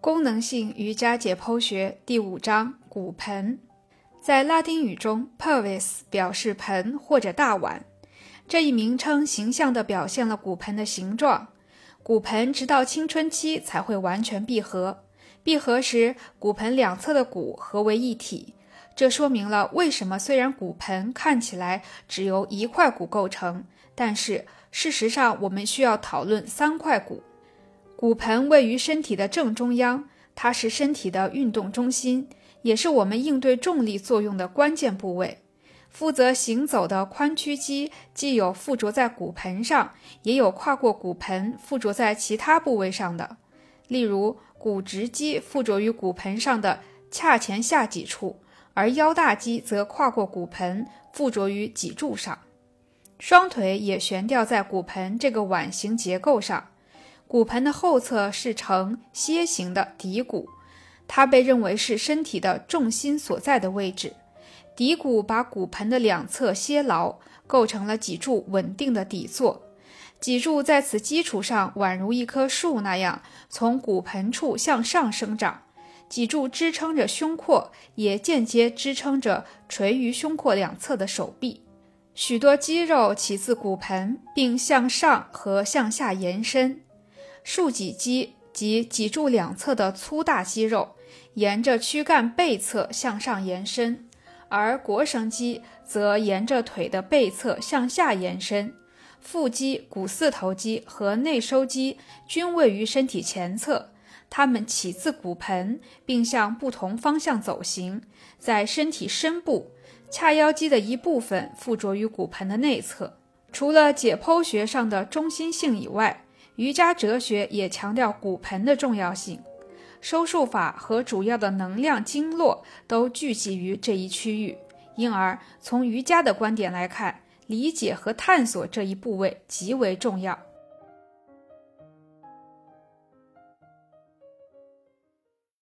功能性瑜伽解剖学第五章骨盆，在拉丁语中，pelvis 表示盆或者大碗。这一名称形象地表现了骨盆的形状。骨盆直到青春期才会完全闭合，闭合时骨盆两侧的骨合为一体。这说明了为什么虽然骨盆看起来只由一块骨构成，但是事实上我们需要讨论三块骨。骨盆位于身体的正中央，它是身体的运动中心，也是我们应对重力作用的关键部位。负责行走的髋屈肌既有附着在骨盆上，也有跨过骨盆附着在其他部位上的。例如，股直肌附着于骨盆上的髂前下脊处，而腰大肌则跨过骨盆附着于脊柱上。双腿也悬吊在骨盆这个碗形结构上。骨盆的后侧是呈楔形的骶骨，它被认为是身体的重心所在的位置。骶骨把骨盆的两侧楔牢，构成了脊柱稳定的底座。脊柱在此基础上宛如一棵树那样从骨盆处向上生长。脊柱支撑着胸廓，也间接支撑着垂于胸廓两侧的手臂。许多肌肉起自骨盆，并向上和向下延伸。竖脊肌及脊柱两侧的粗大肌肉沿着躯干背侧向上延伸，而腘绳肌则沿着腿的背侧向下延伸。腹肌、股四头肌和内收肌均位于身体前侧，它们起自骨盆，并向不同方向走行。在身体深部，髂腰肌的一部分附着于骨盆的内侧。除了解剖学上的中心性以外，瑜伽哲学也强调骨盆的重要性，收束法和主要的能量经络都聚集于这一区域，因而从瑜伽的观点来看，理解和探索这一部位极为重要。